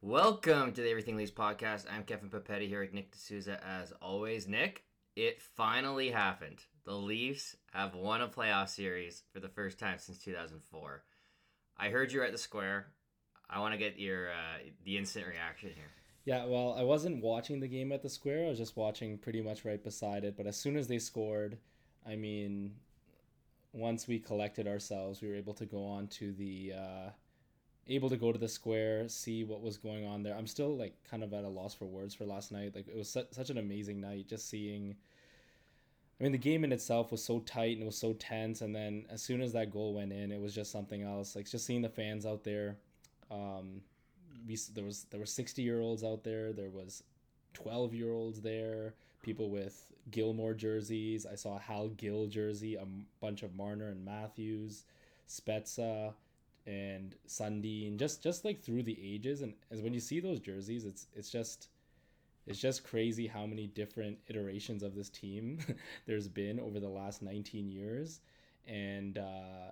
Welcome to the Everything Leafs podcast. I'm Kevin Papetti here with Nick D'Souza as always. Nick, it finally happened. The Leafs have won a playoff series for the first time since 2004. I heard you at the square. I want to get your uh, the instant reaction here. Yeah, well, I wasn't watching the game at the square. I was just watching pretty much right beside it. But as soon as they scored, I mean, once we collected ourselves, we were able to go on to the uh, able to go to the square, see what was going on there. I'm still like kind of at a loss for words for last night. Like it was su- such an amazing night just seeing I mean the game in itself was so tight and it was so tense and then as soon as that goal went in, it was just something else. Like just seeing the fans out there um we there was there were 60 year olds out there. There was 12 year olds there, people with Gilmour jerseys. I saw a Hal Gill jersey, a bunch of Marner and Matthews, Spezza, and Sundin, just just like through the ages, and as when you see those jerseys, it's it's just it's just crazy how many different iterations of this team there's been over the last 19 years, and uh,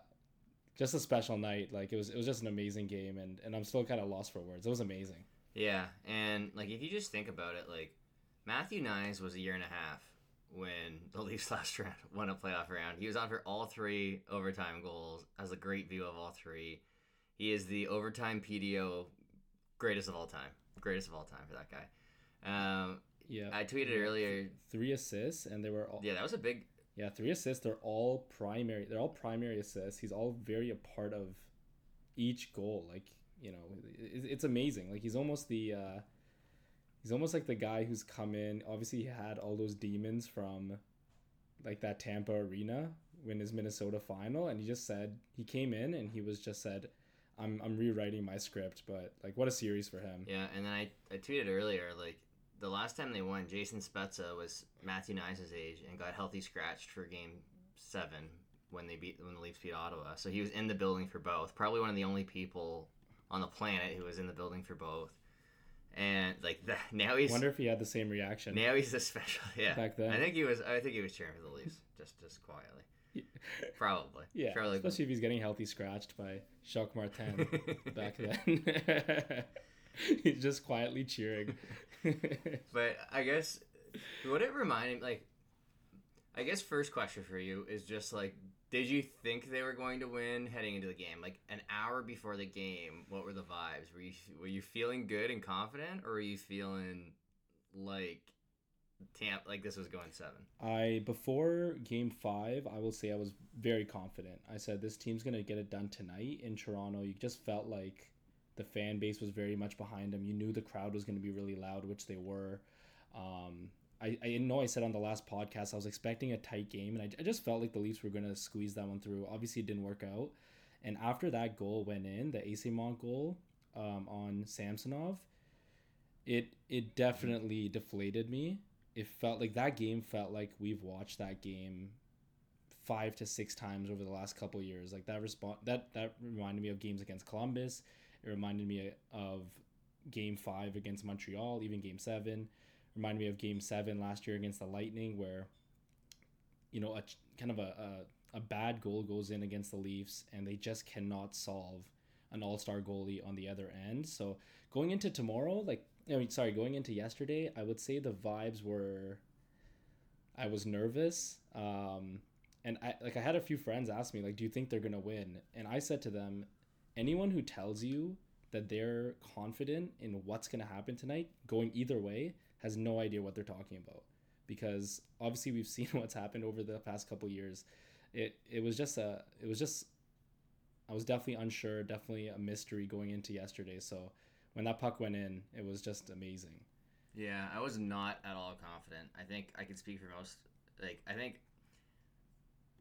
just a special night. Like it was it was just an amazing game, and and I'm still kind of lost for words. It was amazing. Yeah, and like if you just think about it, like Matthew Knies was a year and a half when the Leafs last round won a playoff round. He was on for all three overtime goals, has a great view of all three. He is the overtime PDO greatest of all time. Greatest of all time for that guy. Um, Yeah, I tweeted earlier. three assists, and they were all Yeah, that was a big. yeah three assists. They're all primary. They're all primary assists. He's all very a part of each goal. Like you know, it's amazing. Like he's almost the. Uh, he's almost like the guy who's come in. Obviously, he had all those demons from, like that Tampa arena when his Minnesota final, and he just said he came in and he was just said, "I'm I'm rewriting my script." But like, what a series for him. Yeah, and then I, I tweeted earlier like the last time they won, Jason Spezza was Matthew Knies' age and got healthy scratched for Game Seven when they beat when the Leafs beat Ottawa. So he was in the building for both. Probably one of the only people on the planet who was in the building for both. And like that, now he's Wonder if he had the same reaction. now he's a special. Yeah, Back then. I think he was. I think he was cheering for the Leafs just just quietly. Probably. Yeah, Probably. especially if he's getting healthy scratched by Jacques Martin back then. he's just quietly cheering. But I guess what it reminded like I guess first question for you is just like did you think they were going to win heading into the game? Like an hour before the game, what were the vibes? Were you were you feeling good and confident or were you feeling like Tamp like this was going 7? I before game five, I will say I was very confident. I said this team's gonna get it done tonight in Toronto. You just felt like the fan base was very much behind them. You knew the crowd was gonna be really loud, which they were. Um, I, I know I said on the last podcast I was expecting a tight game, and I, I just felt like the Leafs were gonna squeeze that one through. Obviously, it didn't work out. And after that goal went in, the Eyssimont goal um, on Samsonov, it it definitely deflated me. It felt like that game felt like we've watched that game five to six times over the last couple years. Like that response that that reminded me of games against Columbus. It reminded me of game five against Montreal, even game seven. Reminded me of game seven last year against the Lightning, where you know a kind of a, a, a bad goal goes in against the Leafs and they just cannot solve an all-star goalie on the other end. So going into tomorrow, like I mean, sorry, going into yesterday, I would say the vibes were. I was nervous, um, and I like I had a few friends ask me like, "Do you think they're gonna win?" And I said to them, "Anyone who tells you that they're confident in what's gonna happen tonight, going either way, has no idea what they're talking about." Because obviously we've seen what's happened over the past couple years. It it was just a it was just I was definitely unsure, definitely a mystery going into yesterday. So when that puck went in, it was just amazing. Yeah, I was not at all confident. I think I could speak for most. Like, I think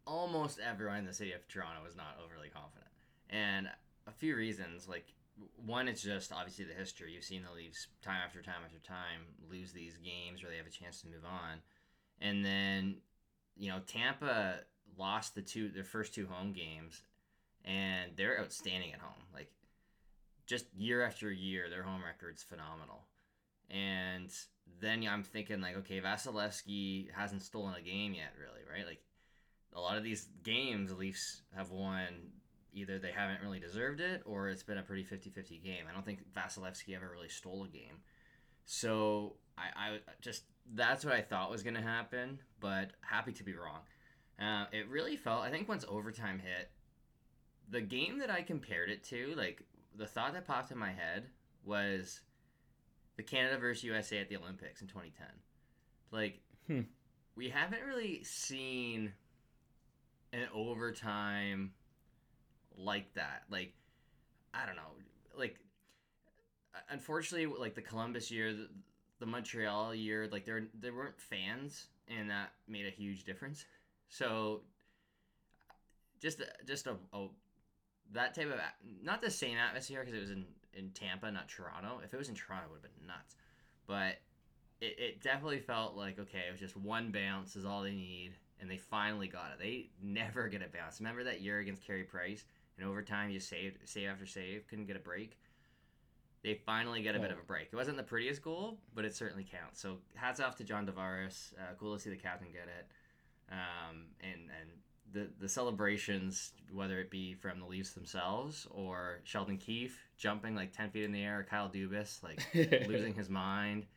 almost everyone in the city of Toronto was not overly confident, and a few reasons. Like, one, it's just obviously the history. You've seen the Leafs time after time after time lose these games where they have a chance to move on, and then you know Tampa lost the two their first two home games, and they're outstanding at home. Like, just year after year, their home record's phenomenal. And then I'm thinking like, okay, Vasilevskiy hasn't stolen a game yet, really, right? Like a lot of these games, the Leafs have won either they haven't really deserved it or it's been a pretty 50-50 game. I don't think Vasilevskiy ever really stole a game. So I, I just that's what I thought was going to happen, but happy to be wrong. Uh, it really felt. I think once overtime hit, the game that I compared it to, like the thought that popped in my head was the Canada versus USA at the Olympics in 2010. Like Hmm. we haven't really seen an overtime like that. Like I don't know, like unfortunately, like the Columbus year, the, the Montreal year, like there there weren't fans, and that made a huge difference. So just just a, a that type of not the same atmosphere because it was in in Tampa, not Toronto. If it was in Toronto, it would have been nuts. But it, it definitely felt like okay, it was just one bounce is all they need, and they finally got it. They never get a bounce. Remember that year against Carey Price in overtime, you saved save after save, couldn't get a break. They finally get a bit of a break. It wasn't the prettiest goal, but it certainly counts. So hats off to John Tavares. Uh, cool to see the captain get it. Um, and and the the celebrations, whether it be from the Leafs themselves or Sheldon Keefe jumping like ten feet in the air, or Kyle Dubas like losing his mind,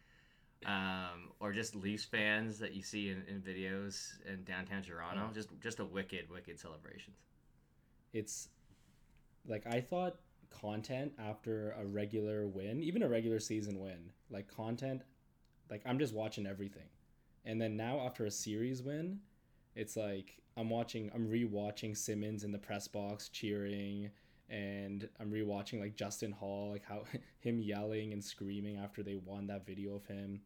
um, or just Leafs fans that you see in, in videos in downtown Toronto. Oh. Just just a wicked wicked celebrations. it's like I thought content after a regular win, even a regular season win, like content, like I'm just watching everything. And then now after a series win, it's like I'm watching, I'm rewatching Simmons in the press box cheering, and I'm rewatching like Justin Holl, like how him yelling and screaming after they won that video of him,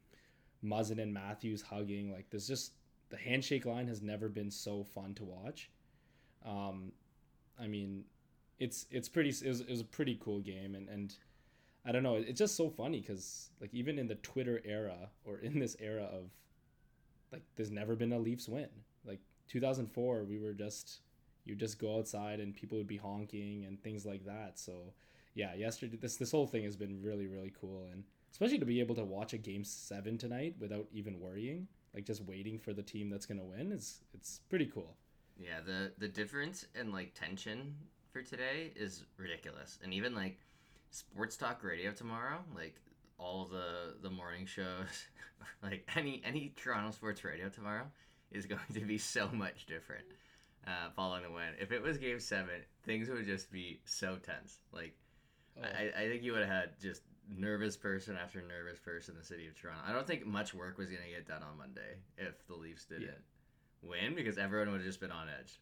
Muzzin and Matthews hugging. Like there's just the handshake line has never been so fun to watch. Um, I mean, it's it's pretty it was, it was a pretty cool game and and I don't know it's just so funny because like even in the Twitter era or in this era of like there's never been a Leafs win. Like 2004 we were just you just go outside and people would be honking and things like that. So yeah yesterday this this whole thing has been really really cool and especially to be able to watch a game seven tonight without even worrying like just waiting for the team that's gonna win is it's pretty cool. Yeah, the the difference in like tension for today is ridiculous. And even like sports talk radio tomorrow, like all the the morning shows, like any any Toronto sports radio tomorrow is going to be so much different. Uh, following the win, if it was Game Seven, things would just be so tense. Like Oh. I, I think you would have had just nervous person after nervous person in the city of Toronto. I don't think much work was going to get done on Monday if the Leafs didn't Yeah. win because everyone would have just been on edge.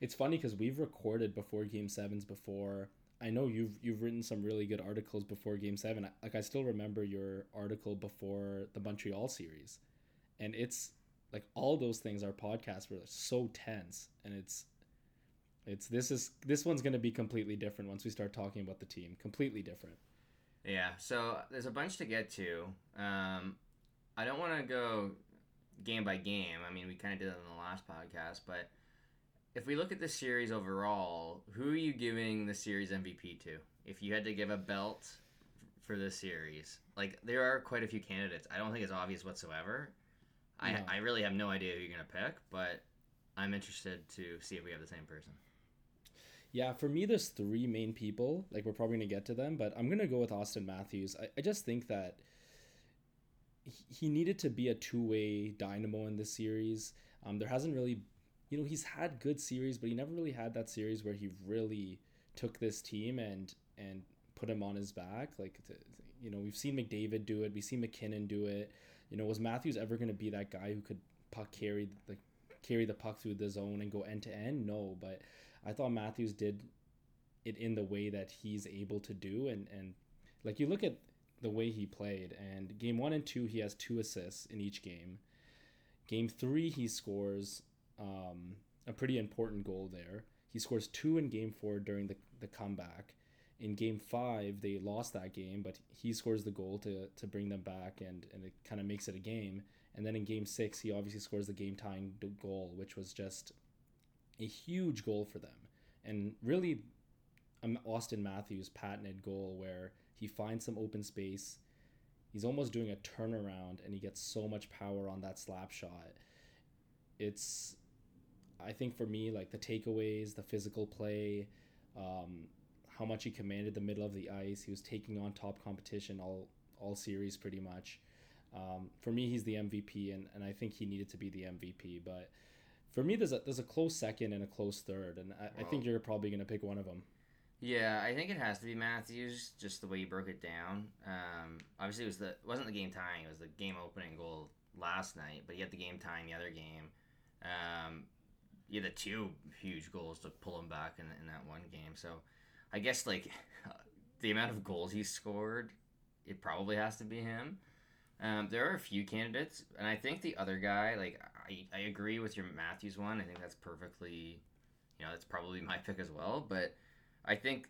It's funny because we've recorded before Game Sevens before. I know you've you've written some really good articles before Game Seven. Like I still remember your article before the Montreal series, and it's like all those things. Our podcasts were so tense, and it's it's this is this one's gonna be completely different once we start talking about the team. Completely different. Yeah, so there's a bunch to get to. Um, I don't want to go game by game. I mean, we kind of did that in the last podcast, but if we look at the series overall, who are you giving the series MVP to? If you had to give a belt for this series, like there are quite a few candidates. I don't think it's obvious whatsoever. I, No. I really have no idea who you're gonna pick, but I'm interested to see if we have the same person. Yeah, for me, there's three main people. Like, we're probably going to get to them, but I'm going to go with Auston Matthews. I, I just think that he, he needed to be a two way dynamo in this series. Um, there hasn't really, you know, he's had good series, but he never really had that series where he really took this team and and put him on his back. Like, to, you know, we've seen McDavid do it, we've seen MacKinnon do it. You know, was Matthews ever going to be that guy who could puck carry the carry the puck through the zone and go end to end? No, but I thought Matthews did it in the way that he's able to do and and like you look at the way he played and game 1 and 2 he has two assists in each game. Game 3 he scores um, a pretty important goal there. He scores two in game 4 during the the comeback. In game 5 they lost that game but he scores the goal to to bring them back and and it kind of makes it a game. And then in game 6 he obviously scores the game tying goal which was just a huge goal for them. And really, um, Auston Matthews' patented goal where he finds some open space. He's almost doing a turnaround and he gets so much power on that slap shot. It's, I think for me, like the takeaways, the physical play, Um, how much he commanded the middle of the ice. He was taking on top competition all all series pretty much. Um, for me, he's the MVP, and, and I think he needed to be the MVP. But for me, there's a there's a close second and a close third, and I, I think you're probably gonna pick one of them. Yeah, I think it has to be Matthews, just the way you broke it down. Um, obviously, it was the it wasn't the game tying; it was the game opening goal last night. But he had the game tying the other game. Um, you had the two huge goals to pull him back in, in that one game. So, I guess like the amount of goals he scored, it probably has to be him. Um, there are a few candidates, and I think the other guy, like I, I agree with your Matthews one. I think that's perfectly, you know, that's probably my pick as well. But I think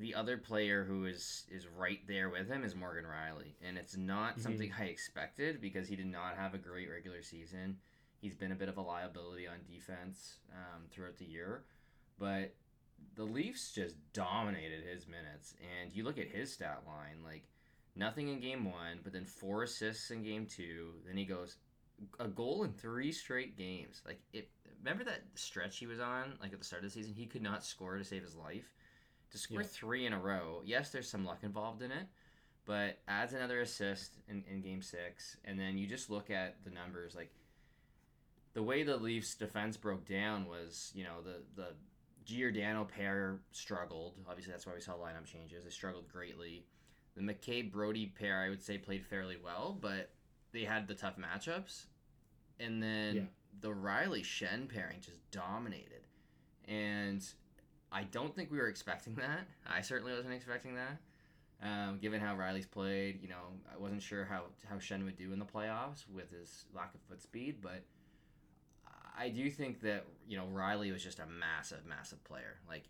the other player who is is right there with him is Morgan Rielly, and it's not mm-hmm. something I expected because he did not have a great regular season. He's been a bit of a liability on defense um, throughout the year, but the Leafs just dominated his minutes. And you look at his stat line, like nothing in game one, but then four assists in game two. Then he goes a goal in three straight games. Like it. Remember that stretch he was on, like at the start of the season, he could not score to save his life to score yeah. three in a row, yes, there's some luck involved in it, but adds another assist in, in game six. And then you just look at the numbers. Like the way the Leafs defense broke down was, you know, the, the Giordano pair struggled. Obviously, that's why we saw lineup changes. They struggled greatly. The McCabe Brodie pair, I would say, played fairly well, but they had the tough matchups. And then yeah. the Rielly Schenn pairing just dominated. And I don't think we were expecting that. I certainly wasn't expecting that. Um, given how Rielly's played, you know, I wasn't sure how, how Schenn would do in the playoffs with his lack of foot speed, but I do think that, you know, Rielly was just a massive, massive player. Like,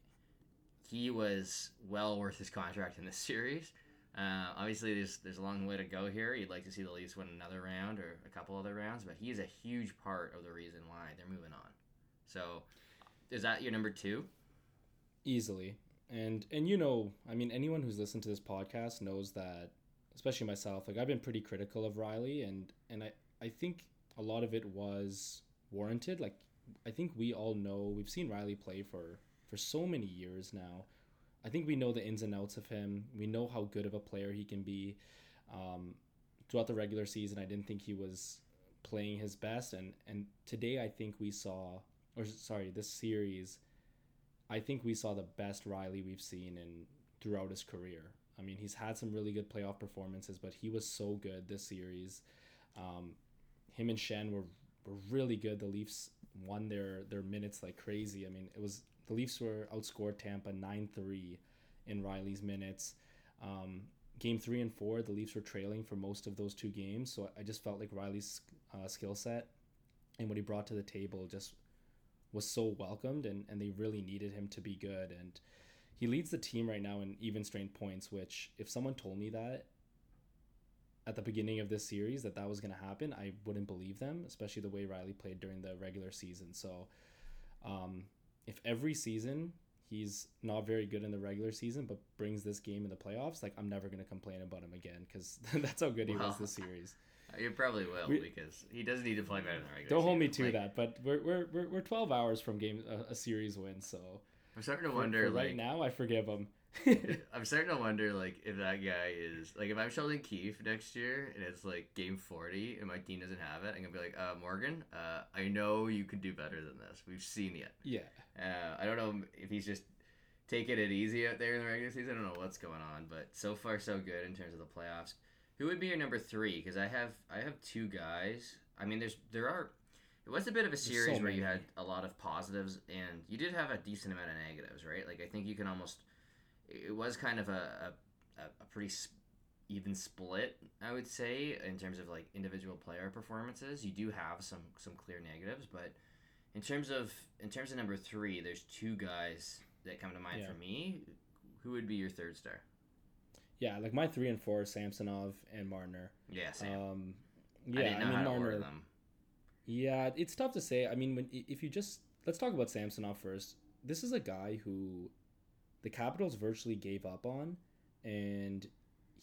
he was well worth his contract in this series. Uh, obviously, there's there's a long way to go here. You'd like to see the Leafs win another round or a couple other rounds, but he's a huge part of the reason why they're moving on. So, is that your number two? easily and and you know i mean anyone who's listened to this podcast knows that especially myself like i've been pretty critical of rielly and and i i think a lot of it was warranted like i think we all know we've seen rielly play for for so many years now i think we know the ins and outs of him we know how good of a player he can be um, throughout the regular season i didn't think he was playing his best and and today i think we saw or sorry this series I think we saw the best Rielly we've seen in throughout his career. I mean, he's had some really good playoff performances, but he was so good this series. Um, him and Schenn were were really good. The Leafs won their their minutes like crazy. I mean, it was the Leafs were outscored Tampa nine three in Rielly's minutes. Um, game three and four, the Leafs were trailing for most of those two games. So I just felt like Rielly's uh, skill set and what he brought to the table just was so welcomed and, and they really needed him to be good. And he leads the team right now in even strength points, which if someone told me that at the beginning of this series that that was going to happen, I wouldn't believe them, especially the way Rielly played during the regular season. So um, if every season he's not very good in the regular season, but brings this game in the playoffs, like I'm never going to complain about him again because that's how good he wow. was this series. You probably will we, because he does need to play better than the regular. Don't hold me to like, that, but we're, we're, we're, we're 12 hours from game a, a series win, so I'm starting to wonder. For, for like, right now, I forgive him. I'm starting to wonder, like, if that guy is like, if I'm Sheldon Keefe next year and it's like game 40 and my team doesn't have it, I'm gonna be like, uh, Morgan, uh, I know you could do better than this. We've seen it. Yeah. Uh, I don't know if he's just taking it easy out there in the regular season. I don't know what's going on, but so far so good in terms of the playoffs. Who would be your number three? Because I have I have two guys. I mean, there's there are. It was a bit of a series so where you had a lot of positives and you did have a decent amount of negatives, right? Like I think you can almost. It was kind of a a, a pretty even split, I would say, in terms of like individual player performances. You do have some some clear negatives, but in terms of in terms of number three, there's two guys that come to mind yeah. for me. Who would be your third star? yeah, like my three and four, Samsonov and Marner. Yeah, Sam. Um, yeah, I, I mean Marner. Yeah, it's tough to say. I mean, when if you just let's talk about Samsonov first. This is a guy who the Capitals virtually gave up on, and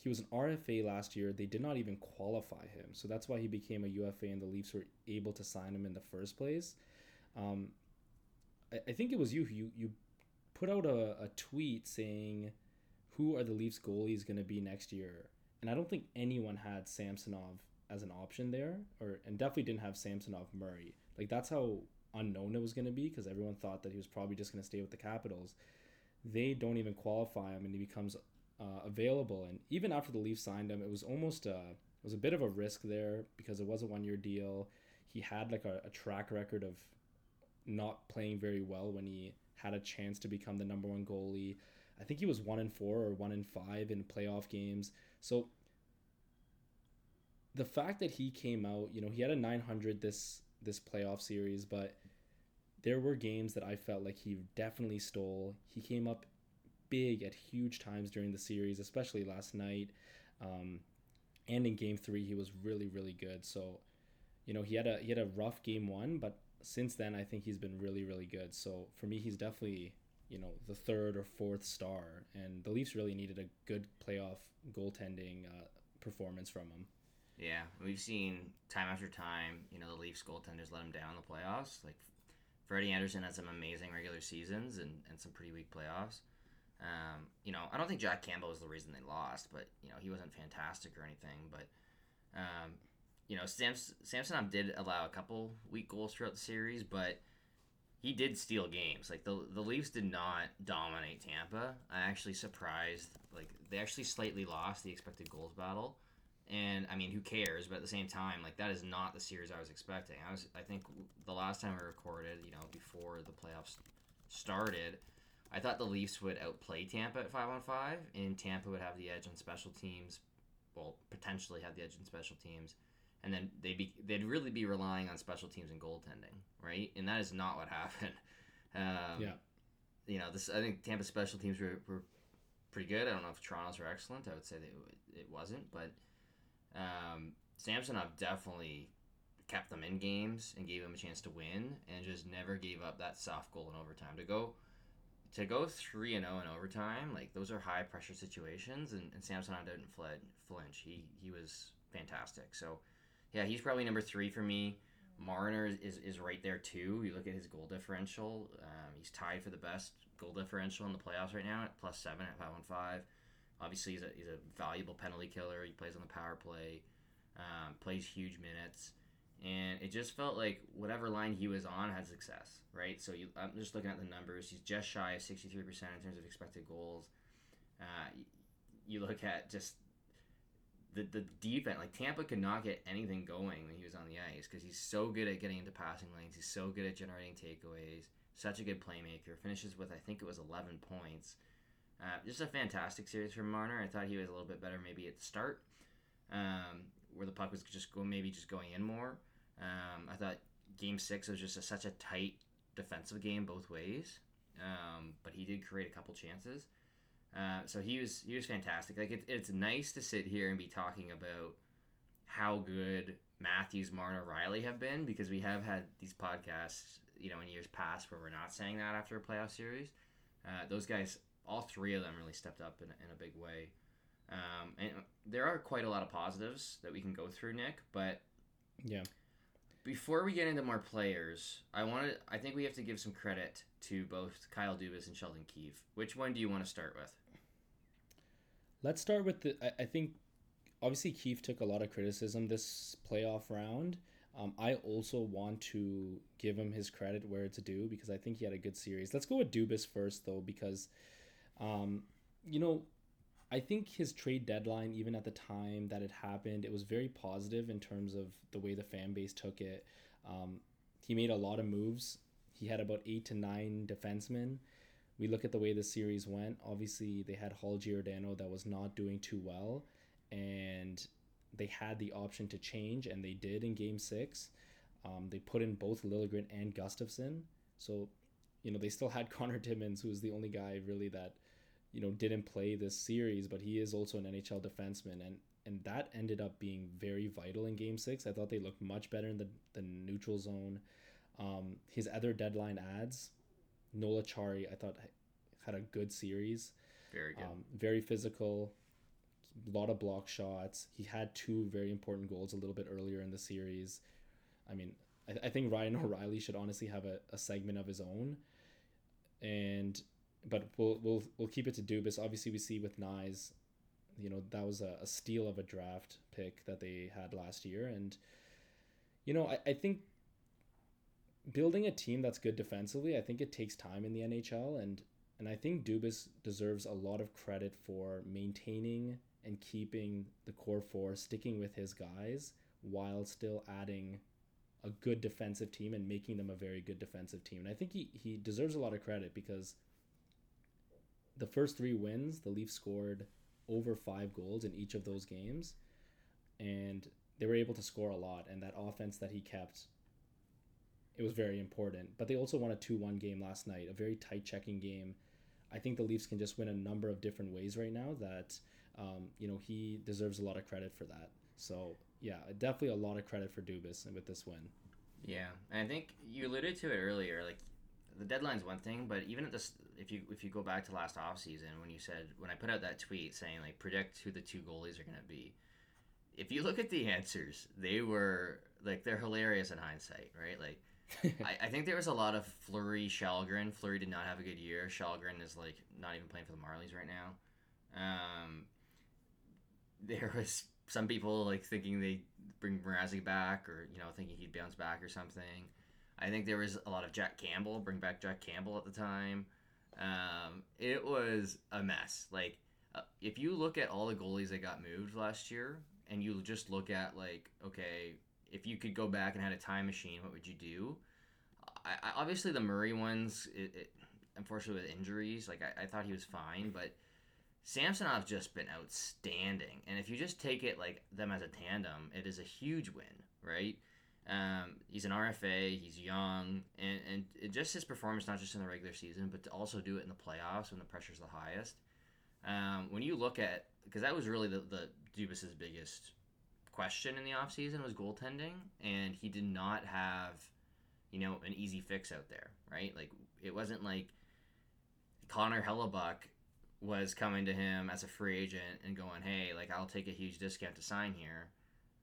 he was an RFA last year. They did not even qualify him, so that's why he became a UFA, and the Leafs were able to sign him in the first place. Um, I, I think it was you who you you put out a, a tweet saying who are the Leafs goalies going to be next year, and I don't think anyone had Samsonov as an option there, or and definitely didn't have Samsonov Murray. Like that's how unknown it was going to be because everyone thought that he was probably just going to stay with the Capitals. They don't even qualify him, and he becomes uh, available. And even after the Leafs signed him, it was almost a it was a bit of a risk there because it was a one year deal. He had like a, a track record of not playing very well when he had a chance to become the number one goalie. I think he was one in four or one in five in playoff games. So the fact that he came out, you know, he had a 900 this this playoff series, but there were games that I felt like he definitely stole. He came up big at huge times during the series, especially last night. Um, and in game three, he was really, really good. So, you know, he had a he had a rough game one, but since then, I think he's been really, really good. So for me, he's definitely you know the third or fourth star, and the Leafs really needed a good playoff goaltending uh, performance from him. Yeah, we've seen time after time, you know, the Leafs goaltenders let him down in the playoffs. Like Freddie Andersen had some amazing regular seasons and, and some pretty weak playoffs. Um, you know, I don't think Jack Campbell was the reason they lost, but you know he wasn't fantastic or anything. But um, you know, Samson, Samsonov did allow a couple weak goals throughout the series, but he did steal games. Like the the Leafs did not dominate Tampa. I actually surprised. Like they actually slightly lost the expected goals battle. And I mean, who cares? But at the same time, like that is not the series I was expecting. I was, I think, the last time we recorded, you know, before the playoffs started, I thought the Leafs would outplay Tampa at five on five, and Tampa would have the edge on special teams. Well, potentially have the edge on special teams, and then they'd be they'd really be relying on special teams and goaltending, right? And that is not what happened. Um, yeah. You know, this I think Tampa special teams were, were pretty good. I don't know if Toronto's were excellent. I would say that it wasn't, but um, Samsonov definitely kept them in games and gave them a chance to win, and just never gave up that soft goal in overtime to go to go three and zero oh in overtime, like those are high pressure situations, and, and Samsonov didn't fled, flinch. He he was fantastic. So, yeah, he's probably number three for me. Marner is, is right there too. You look at his goal differential; um, he's tied for the best goal differential in the playoffs right now at plus seven at five on five. Obviously, he's a he's a valuable penalty killer. He plays on the power play, um, plays huge minutes and it just felt like whatever line he was on had success, right? So you, I'm just looking at the numbers. He's just shy of 63% in terms of expected goals. Uh, you look at just the the defense. Like Tampa could not get anything going when he was on the ice because he's so good at getting into passing lanes. He's so good at generating takeaways. Such a good playmaker. Finishes with I think it was 11 points. Uh, just a fantastic series from Marner. I thought he was a little bit better maybe at the start, um, where the puck was just go maybe just going in more. Um, I thought Game Six was just a, such a tight defensive game both ways, um, but he did create a couple chances. Uh, so he was he was fantastic. Like it, it's nice to sit here and be talking about how good Matthews, Marner, Rielly have been because we have had these podcasts, you know, in years past where we're not saying that after a playoff series. Uh, those guys, all three of them, really stepped up in, in a big way. Um, and there are quite a lot of positives that we can go through, Nick. But yeah, before we get into more players, I wanted I think we have to give some credit to both Kyle Dubas and Sheldon Keefe. Which one do you want to start with? Let's start with the. I, I think obviously Keefe took a lot of criticism this playoff round. Um, I also want to give him his credit where it's due because I think he had a good series. Let's go with Dubas first though because, um, you know, I think his trade deadline, even at the time that it happened, it was very positive in terms of the way the fan base took it. Um, he made a lot of moves. He had about eight to nine defensemen. We look at the way the series went. Obviously, they had Holl Giordano that was not doing too well, and they had the option to change, and they did in Game Six. Um, they put in both Liljegren and Gustafsson, so you know they still had Connor Timmins, who was the only guy really that you know, didn't play this series, but he is also an NHL defenseman, and and that ended up being very vital in Game Six. I thought they looked much better in the the neutral zone. Um, his other deadline ads, Noel Acciari, I thought had a good series. Very good. Um, very physical. A lot of block shots. He had two very important goals a little bit earlier in the series. I mean, I, I think Ryan O'Reilly should honestly have a, a segment of his own. And but we'll we'll we'll keep it to Dubas. Obviously, we see with Knies, you know that was a, a steal of a draft pick that they had last year, and you know I, I think building a team that's good defensively, I think it takes time in the NHL, and and I think Dubas deserves a lot of credit for maintaining and keeping the core four, sticking with his guys while still adding a good defensive team and making them a very good defensive team. And I think he, he deserves a lot of credit because the first three wins, the Leafs scored over five goals in each of those games. And they were able to score a lot. And that offense that he kept, it was very important. But they also won a 2 1 game last night, a very tight checking game. I think the Leafs can just win a number of different ways right now that, um, you know, he deserves a lot of credit for that. So yeah, definitely a lot of credit for Dubas with this win. Yeah, and I think you alluded to it earlier. Like the deadline's one thing, but even at this, if you if you go back to last off season when you said when I put out that tweet saying like predict who the two goalies are going to be, if you look at the answers, they were like they're hilarious in hindsight, right? Like. I, I think there was a lot of Fleury Källgren. Fleury did not have a good year. Källgren is like not even playing for the Marlies right now. Um, there was some people like thinking they bring Mrazek back or you know thinking he'd bounce back or something. I think there was a lot of Jack Campbell, bring back Jack Campbell at the time. Um, it was a mess. Like uh, if you look at all the goalies that got moved last year, and you just look at like okay, if you could go back and had a time machine, what would you do? I, I obviously the Murray ones, it, it, unfortunately with injuries, like I, I thought he was fine, but Samsonov's just been outstanding, and if you just take it like them as a tandem, it is a huge win, right? Um, he's an RFA, he's young, and and just his performance not just in the regular season, but to also do it in the playoffs when the pressure's the highest. Um, when you look at because that was really the the Dubas's biggest question in the offseason was goaltending, and he did not have, you know, an easy fix out there, right? Like it wasn't like Connor Hellebuyck was coming to him as a free agent and going, "Hey, like I'll take a huge discount to sign here.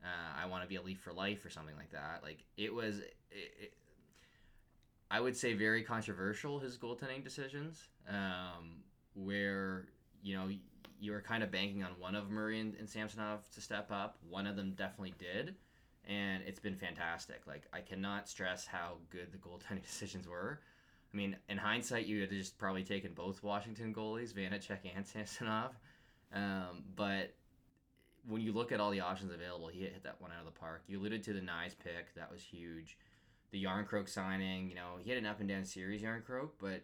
Uh, I want to be a Leaf for life or something like that." Like it was, it, it, I would say, very controversial his goaltending decisions, um, where you know you were kind of banking on one of Murray and, and Samsonov to step up. One of them definitely did, and it's been fantastic. Like I cannot stress how good the goaltending decisions were. I mean, in hindsight, you had just probably taken both Washington goalies, Vanecek and Samsonov. Um, but when you look at all the options available, he hit that one out of the park. You alluded to the Knies pick; that was huge. The Järnkrok signing, you know, he had an up and down series, Järnkrok, but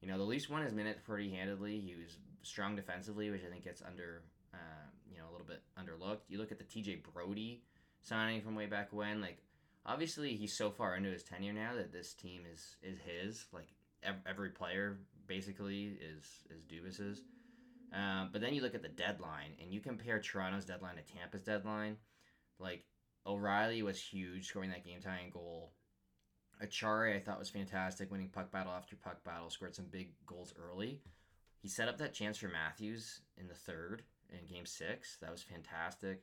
you know the Leafs won his minutes pretty handedly. He was strong defensively, which I think gets under, uh, you know, a little bit underlooked. You look at the TJ Brodie signing from way back when, like obviously he's so far into his tenure now that this team is is his. Like every player basically is is Dubas's. Um, but then you look at the deadline and you compare Toronto's deadline to Tampa's deadline. Like O'Reilly was huge, scoring that game tying goal. Acciari I thought was fantastic, winning puck battle after puck battle, scored some big goals early. He set up that chance for Matthews in the third in Game Six. That was fantastic.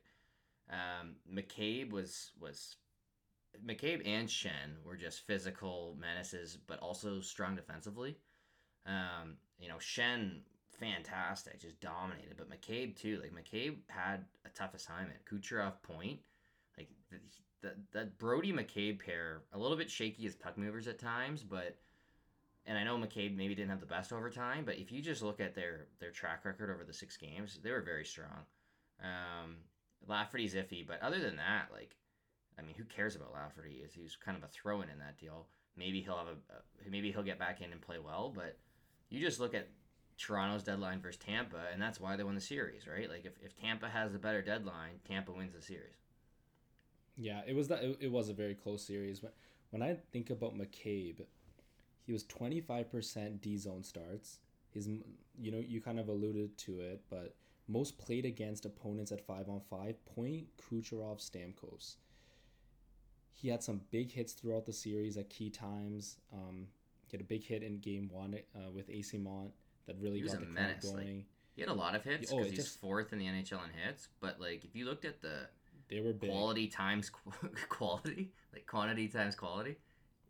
Um, McCabe was was McCabe and Schenn were just physical menaces, but also strong defensively. Um, you know, Schenn fantastic, just dominated, but McCabe too. Like McCabe had a tough assignment. Kucherov point, like the, that Brodie McCabe pair, a little bit shaky as puck movers at times, but and I know McCabe maybe didn't have the best overtime, but if you just look at their their track record over the six games, they were very strong. Um, Lafferty's iffy, but other than that, like I mean, who cares about Lafferty? Is he's kind of a throw-in in that deal? Maybe he'll have a maybe he'll get back in and play well, but you just look at Toronto's deadline versus Tampa, and that's why they won the series, right? Like if, if Tampa has a better deadline, Tampa wins the series. Yeah, it was that it, it was a very close series. When when I think about McCabe, he was twenty five percent D zone starts. His you know you kind of alluded to it, but most played against opponents at five on five. Point Kucherov Stamkos he had some big hits throughout the series at key times. Um, he had a big hit in game one uh, with Eyssimont that really got the crowd going. Like, he had a lot of hits because oh, he's just, fourth in the NHL in hits. But like, if you looked at the they were big. quality times quality, like quantity times quality,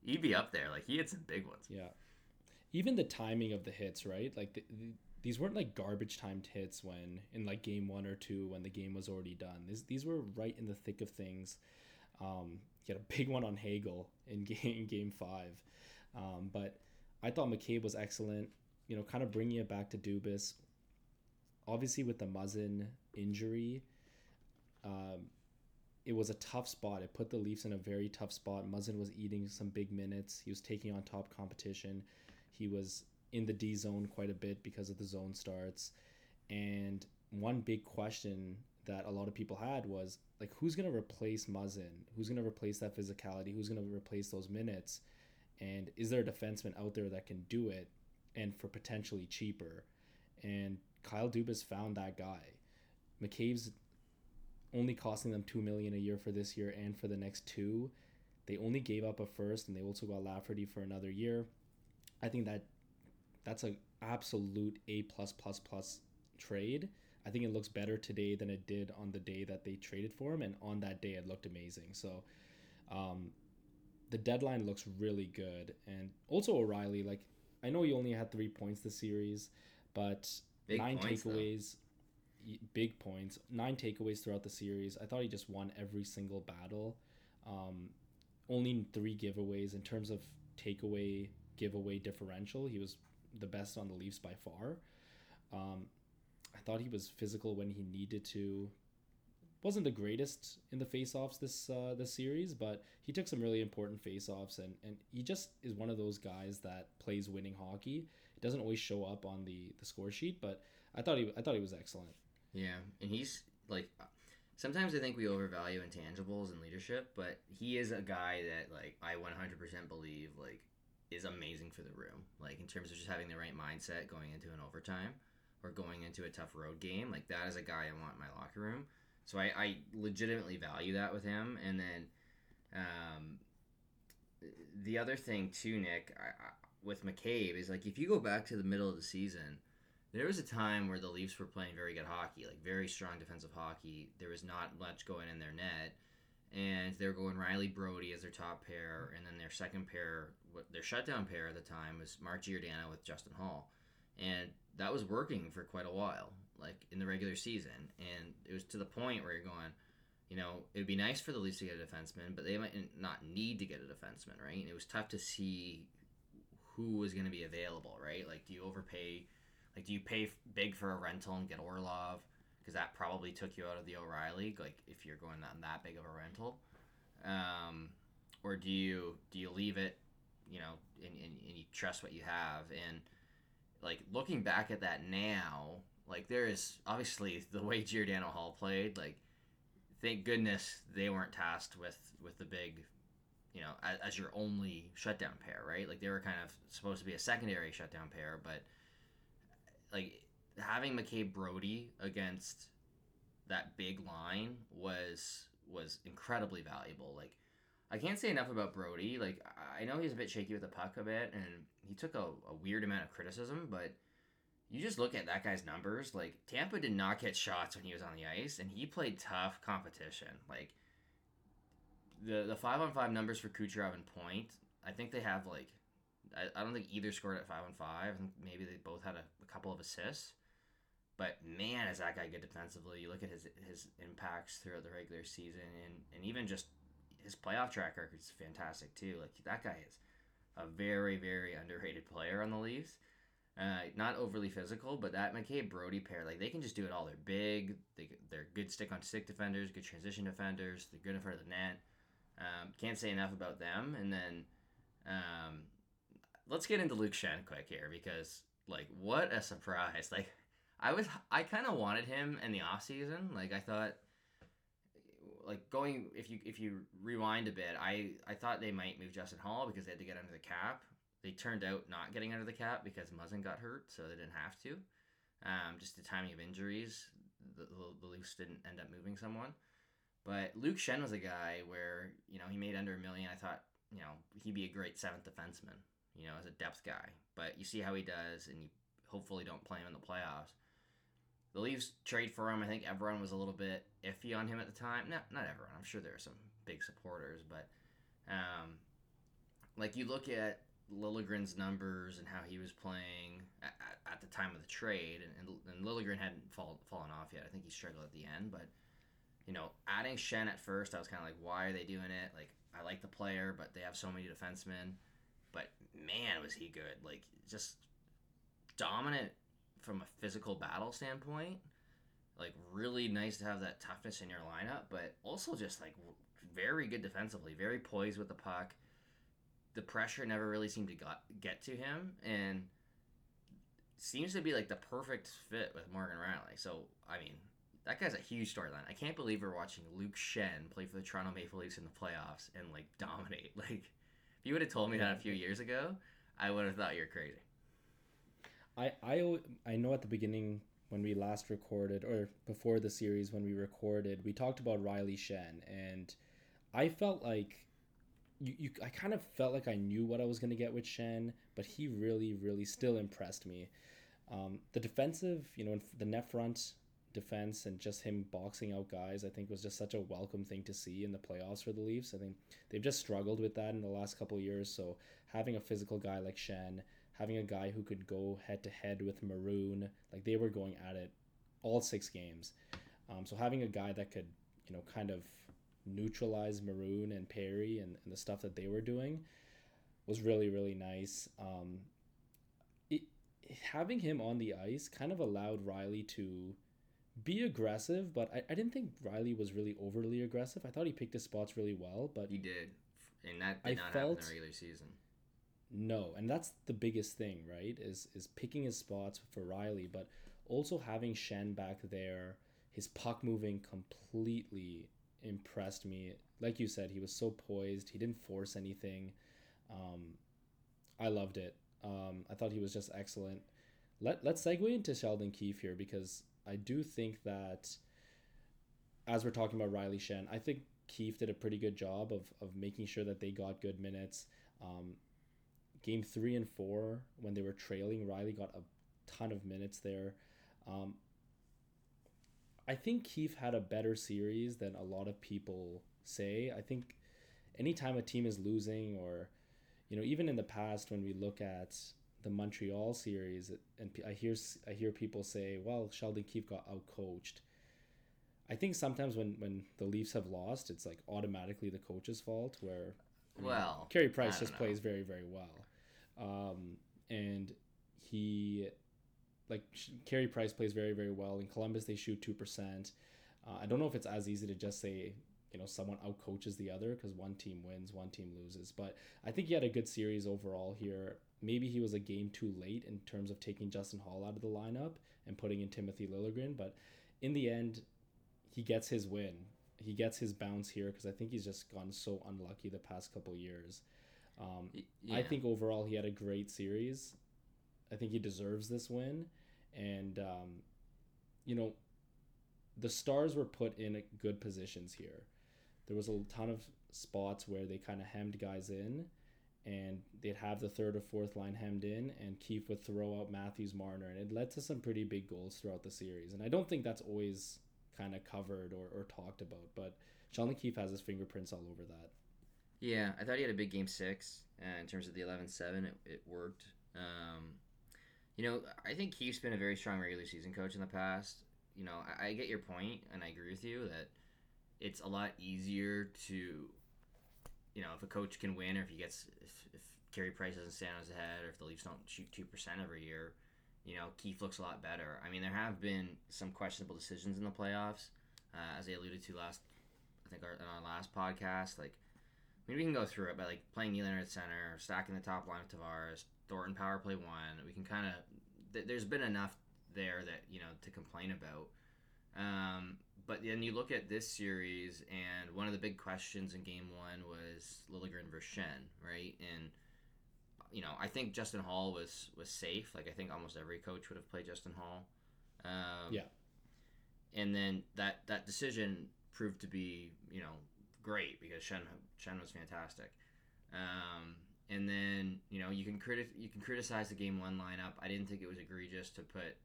he'd be up there. Like he had some big ones. Yeah, even the timing of the hits, right? Like the, the, these weren't like garbage timed hits when in like game one or two when the game was already done. These these were right in the thick of things. Um, he had a big one on Hagel in game in game five, um, but I thought McCabe was excellent. You know, kind of bringing it back to Dubas. Obviously, with the Muzzin injury, um, it was a tough spot. It put the Leafs in a very tough spot. Muzzin was eating some big minutes. He was taking on top competition. He was in the D zone quite a bit because of the zone starts. And one big question that a lot of people had was like, who's going to replace Muzzin? Who's going to replace that physicality? Who's going to replace those minutes? And is there a defenseman out there that can do it and for potentially cheaper? And Kyle Dubas found that guy. McCabe's only costing them two million a year for this year and for the next two. They only gave up a first, and they also got Lafferty for another year. I think that that's an absolute A plus plus plus trade. I think it looks better today than it did on the day that they traded for him, and on that day it looked amazing. So, um, the deadline looks really good, and also O'Reilly. Like, I know he only had three points this series, but Big nine points, takeaways. Though big points, nine takeaways throughout the series. I thought he just won every single battle. Um, only three giveaways in terms of takeaway giveaway differential. He was the best on the Leafs by far. Um, I thought he was physical when he needed to. Wasn't the greatest in the faceoffs this uh, this series, but he took some really important faceoffs, and and he just is one of those guys that plays winning hockey. It doesn't always show up on the the score sheet, but I thought he I thought he was excellent. Yeah, and he's like sometimes I think we overvalue intangibles and leadership, but he is a guy that like I 100% believe like is amazing for the room. Like in terms of just having the right mindset going into an overtime or going into a tough road game, like that is a guy I want in my locker room. So I, I legitimately value that with him. And then um, the other thing too, Nick, I, I, with McCabe is like if you go back to the middle of the season there was a time where the Leafs were playing very good hockey, like very strong defensive hockey. There was not much going in their net, and they were going Rielly Brodie as their top pair, and then their second pair, their shutdown pair at the time was Mark Giordano with Justin Holl, and that was working for quite a while, like in the regular season, and it was to the point where you're going. You know, it would be nice for the Leafs to get a defenseman, but they might not need to get a defenseman, right? And it was tough to see who was going to be available, right? Like, do you overpay like, do you pay big for a rental and get Orlov? Because that probably took you out of the O'Reilly. Like, if you're going that that big of a rental, um, or do you do you leave it, you know, and, and, and you trust what you have? And like looking back at that now, like there is obviously the way Giordano Holl played. Like, thank goodness they weren't tasked with with the big you know, as, as, your only shutdown pair, right? Like they were kind of supposed to be a secondary shutdown pair, but like having McCabe Brodie against that big line was was incredibly valuable. Like I can't say enough about Brodie. Like I know he's a bit shaky with the puck a bit, and he took a, a weird amount of criticism, but you just look at that guy's numbers. Like Tampa did not get shots when he was on the ice, and he played tough competition. Like the the five on five numbers for Kucherov and Point, I think they have like I, I don't think either scored at five on five. Maybe they both had a, a couple of assists. But man, is that guy good defensively? You look at his his impacts throughout the regular season, and, and even just his playoff track record is fantastic too. Like that guy is a very very underrated player on the Leafs. Uh, not overly physical, but that McCabe Brodie pair, like they can just do it all. They're big. They they're good stick on stick defenders, good transition defenders. They're good in front of the net. Um, can't say enough about them. And then um, let's get into Luke Schenn quick here because like what a surprise. Like I was I kind of wanted him in the off season. Like I thought like going if you if you rewind a bit, I I thought they might move Justin Holl because they had to get under the cap. They turned out not getting under the cap because Muzzin got hurt, so they didn't have to. Um, just the timing of injuries, the, the, the Leafs didn't end up moving someone. But Luke Schenn was a guy where you know he made under a million. I thought you know he'd be a great seventh defenseman you know, as a depth guy. But you see how he does, and you hopefully don't play him in the playoffs. The Leafs trade for him. I think everyone was a little bit iffy on him at the time. Not not everyone. I'm sure there are some big supporters, but um, like you look at Liljegren's numbers and how he was playing at, at, the time of the trade, and, and, Liljegren hadn't fall, fallen off yet. I think he struggled at the end, but you know, adding Schenn at first, I was kind of like, why are they doing it? Like, I like the player, but they have so many defensemen. But man, was he good! Like, just dominant from a physical battle standpoint. Like, really nice to have that toughness in your lineup, but also just like very good defensively, very poised with the puck. The pressure never really seemed to got, get to him, and seems to be like the perfect fit with Morgan Rielly. So, I mean, that guy's a huge storyline. I can't believe we're watching Luke Schenn play for the Toronto Maple Leafs in the playoffs and like dominate. Like, if you would have told me that a few years ago, I would have thought you're crazy. I I I know at the beginning when we last recorded or before the series when we recorded, we talked about Rielly Schenn and I felt like you, you I kind of felt like I knew what I was going to get with Schenn, but he really really still impressed me. Um, the defensive, you know, the net front defense and just him boxing out guys, I think was just such a welcome thing to see in the playoffs for the Leafs. I think they've just struggled with that in the last couple years. So having a physical guy like Schenn, having a guy who could go head to head with Maroon, like they were going at it all six games. Um, so having a guy that could, you know, kind of neutralize Maroon and Perry and, and the stuff that they were doing was really, really nice. Um, it, having him on the ice kind of allowed Rielly to be aggressive, but I, I didn't think Rielly was really overly aggressive. I thought he picked his spots really well, but he did, and that did I not felt, happen in the regular season. No, and that's the biggest thing, right? Is is picking his spots for Rielly, but also having Schenn back there, his puck moving completely impressed me. Like you said, he was so poised. He didn't force anything. Um, I loved it. Um, I thought he was just excellent. Let Let's segue into Sheldon Keefe here because I do think that as we're talking about Rielly Schenn, I think Keefe did a pretty good job of, of making sure that they got good minutes. Um, game three and four, when they were trailing, Rielly got a ton of minutes there. Um, I think Keefe had a better series than a lot of people say. I think anytime a team is losing, or, you know, even in the past when we look at the Montreal series, and I hear I hear people say, "Well, Sheldon Keefe got outcoached." I think sometimes when when the Leafs have lost, it's like automatically the coach's fault. Where well, mean, Carey Price just know. plays very very well, um, and he like Carey Price plays very very well. In Columbus, they shoot two percent. Uh, I don't know if it's as easy to just say you know someone outcoaches the other because one team wins, one team loses. But I think he had a good series overall here maybe he was a game too late in terms of taking Justin Holl out of the lineup and putting in Timothy Liljegren. But in the end, he gets his win. He gets his bounce here because I think he's just gone so unlucky the past couple years. Um, yeah. I think overall he had a great series. I think he deserves this win, and um, you know, the stars were put in good positions here. There was a ton of spots where they kind of hemmed guys in and they'd have the third or fourth line hemmed in, and Keefe would throw out Matthews Marner, and it led to some pretty big goals throughout the series. And I don't think that's always kind of covered or, or talked about, but Sheldon Keefe has his fingerprints all over that. Yeah, I thought he had a big game six uh, in terms of the 11 7. It, it worked. Um, you know, I think Keefe's been a very strong regular season coach in the past. You know, I, I get your point, and I agree with you that it's a lot easier to you know, if a coach can win or if he gets if, if Carey Price doesn't stand on his head or if the Leafs don't shoot two percent every year, you know, Keefe looks a lot better. I mean, there have been some questionable decisions in the playoffs, uh, as I alluded to last, I think our, our last podcast. Like, I mean, we can go through it, but like playing Nylander at center, stacking the top line with Tavares, Thornton power play one, we can kind of. Th- there's been enough there that you know to complain about. Um, but then you look at this series, and one of the big questions in Game One was Liljegren versus Schenn, right? And you know, I think Justin Holl was was safe. Like I think almost every coach would have played Justin Holl. Um, yeah. And then that that decision proved to be you know great because Schenn Schenn was fantastic. Um, and then you know you can criti- you can criticize the game one lineup. I didn't think it was egregious to put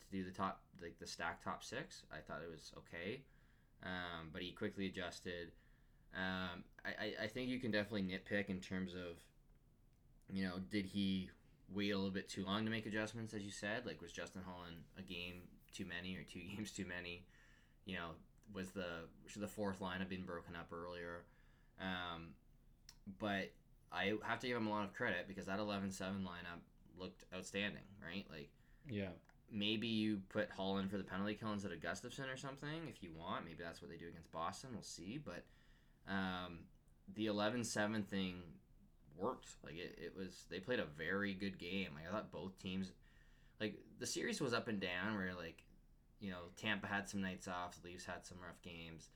to do the top like the stack top six. I thought it was okay, um, but he quickly adjusted. Um, I, I think you can definitely nitpick in terms of you know, did he wait a little bit too long to make adjustments, as you said? Like, was Justin Holland a game too many or two games too many? You know, was the should the fourth line have been broken up earlier? Um, but I have to give him a lot of credit because that 11-7 lineup looked outstanding, right? Like, Yeah. maybe you put Holland for the penalty kill instead of Gustafsson or something if you want. Maybe that's what they do against Boston. We'll see. But um, the 11-7 thing worked. Like it, it was they played a very good game. Like I thought both teams like the series was up and down where like you know Tampa had some nights off, the Leafs had some rough games.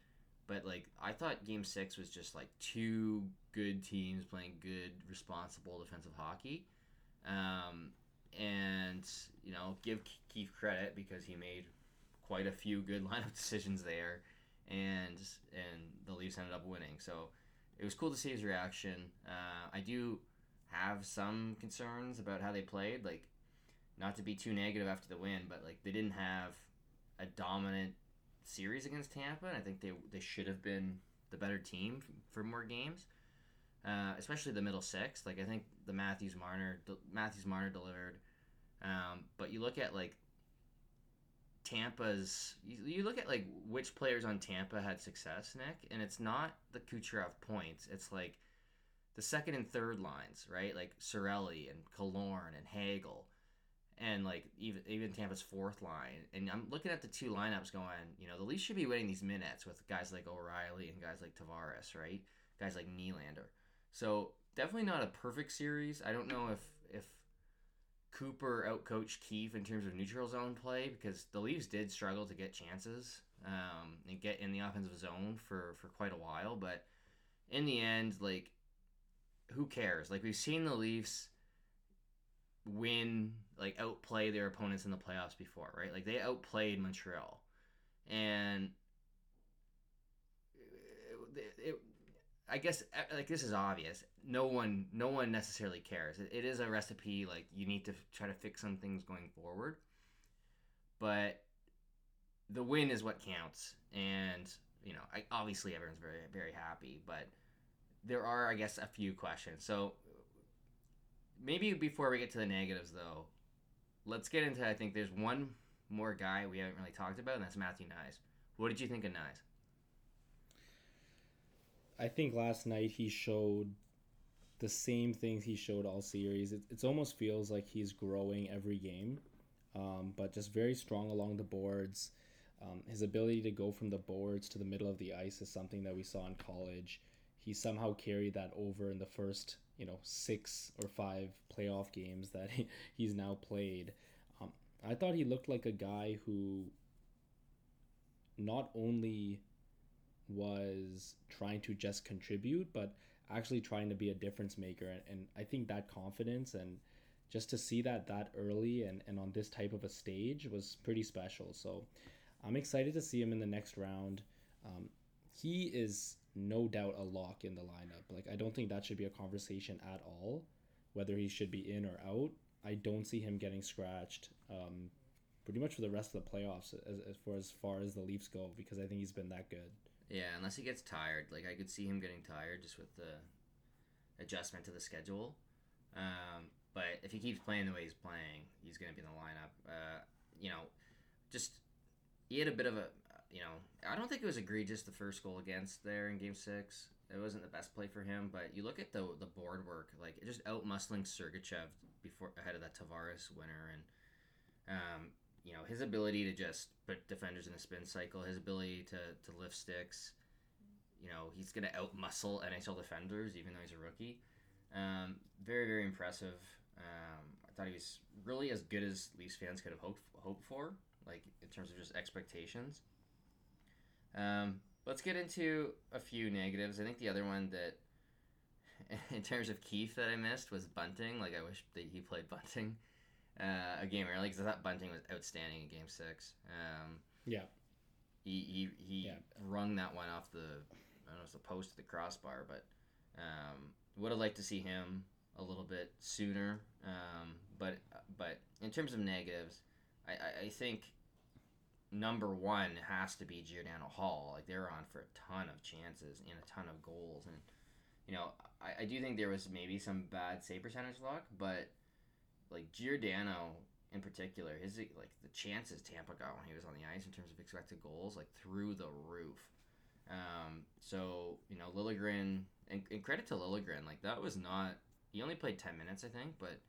But like I thought game 6 was just like two good teams playing good responsible defensive hockey. Um, and you know give Keefe credit because he made quite a few good lineup decisions there, and and the Leafs ended up winning. So it was cool to see his reaction. Uh, I do have some concerns about how they played, like not to be too negative after the win, but like they didn't have a dominant series against Tampa, and I think they they should have been the better team for more games uh, especially the middle six. Like I think the Matthews Marner Matthews Marner delivered, um, but you look at like Tampa's. You, you look at like which players on Tampa had success, Nick, and it's not the Kucherov points. It's like the second and third lines, right? Like Cirelli and Killorn and Hagel. And like even even Tampa's fourth line, and I'm looking at the two lineups, going, you know, the Leafs should be winning these minutes with guys like O'Reilly and guys like Tavares, right? Guys like Nylander. So definitely not a perfect series. I don't know if if Cooper outcoached Keefe in terms of neutral zone play because the Leafs did struggle to get chances um, and get in the offensive zone for for quite a while. But in the end, like who cares? Like we've seen the Leafs win, like outplay their opponents in the playoffs before, right? Like they outplayed Montreal, and it, it I guess uh, like this is obvious. No one, no one necessarily cares. It, it is a recipe. Like you need to try to fix some things going forward, but the win is what counts. And you know, I, obviously everyone's very very happy, but there are, I guess, a few questions. So maybe before we get to the negatives, though, let's get into. I think there's one more guy we haven't really talked about, and that's Matthew Knies. What did you think of Knies? I think last night he showed the same things he showed all series. It, it almost feels like he's growing every game, um, but just very strong along the boards. Um, his ability to go from the boards to the middle of the ice is something that we saw in college. He somehow carried that over in the first, you know, six or five playoff games that he, he's now played. Um, I thought he looked like a guy who not only was trying to just contribute, but actually trying to be a difference maker. And, and I think that confidence and just to see that that early and, and on this type of a stage was pretty special. So I'm excited to see him in the next round. Um, he is no doubt a lock in the lineup. Like I don't think that should be a conversation at all, whether he should be in or out. I don't see him getting scratched um, pretty much for the rest of the playoffs as, as far as far as the Leafs go because I think he's been that good. Yeah, unless he gets tired. Like I could see him getting tired just with the adjustment to the schedule. Um, but if he keeps playing the way he's playing, he's going to be in the lineup. Uh, you know, just he had a bit of a, you know, I don't think it was egregious the first goal against there in Game Six. It wasn't the best play for him, but you look at the the board work, like just out muscling Sergachev before ahead of that Tavares winner, and um, you know his ability to just put defenders in a spin cycle, his ability to to lift sticks. You know he's gonna out muscle NHL defenders even though he's a rookie. Um, very very impressive. Um, I thought he was really as good as Leafs fans could have hoped hoped for, like in terms of just expectations. Um, let's get into a few negatives. I think the other one that, in terms of Keefe, that I missed was Bunting. Like I wish that he played Bunting uh, a game early because I thought Bunting was outstanding in Game Six. Um, yeah, he he, he Yeah. rung that one off the I don't know if it's the post to the crossbar, but um, would have liked to see him a little bit sooner. Um, but but in terms of negatives, I, I, I think number one has to be Giordano Holl. Like they're on for a ton of chances and a ton of goals, and you know, I, I do think there was maybe some bad save percentage luck, but like Giordano in particular, his like the chances Tampa got when he was on the ice in terms of expected goals, like through the roof. Um, so you know Liljegren, and, and credit to Liljegren, like that was not. He only played ten minutes, I think, but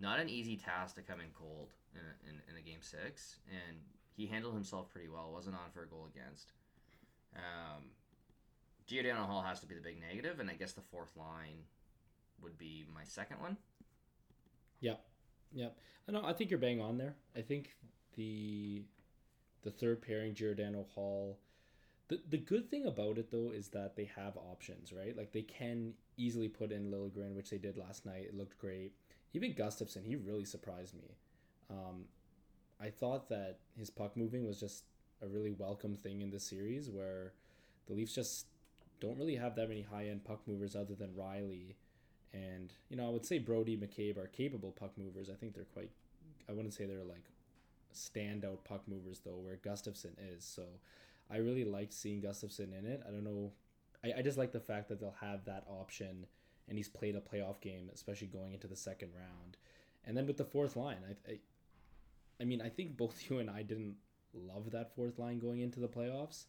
not an easy task to come in cold in a, in, in a game six, and he handled himself pretty well. wasn't on for a goal against. Um, Giordano Holl has to be the big negative, and I guess the fourth line would be my second one. Yep, yep. I know. I think you're bang on there. I think the the third pairing Giordano Holl. The, the good thing about it though is that they have options, right? Like they can easily put in Liljegren, which they did last night. It looked great. Even Gustafsson, he really surprised me. Um, I thought that his puck moving was just a really welcome thing in this series where the Leafs just don't really have that many high end puck movers other than Rielly. And, you know, I would say Brodie McCabe are capable puck movers. I think they're quite, I wouldn't say they're like standout puck movers, though, where Gustafsson is. So I really liked seeing Gustafsson in it. I don't know. I, I just like the fact that they'll have that option and he's played a playoff game, especially going into the second round. And then with the fourth line, I, I, I mean, I think both you and I didn't love that fourth line going into the playoffs.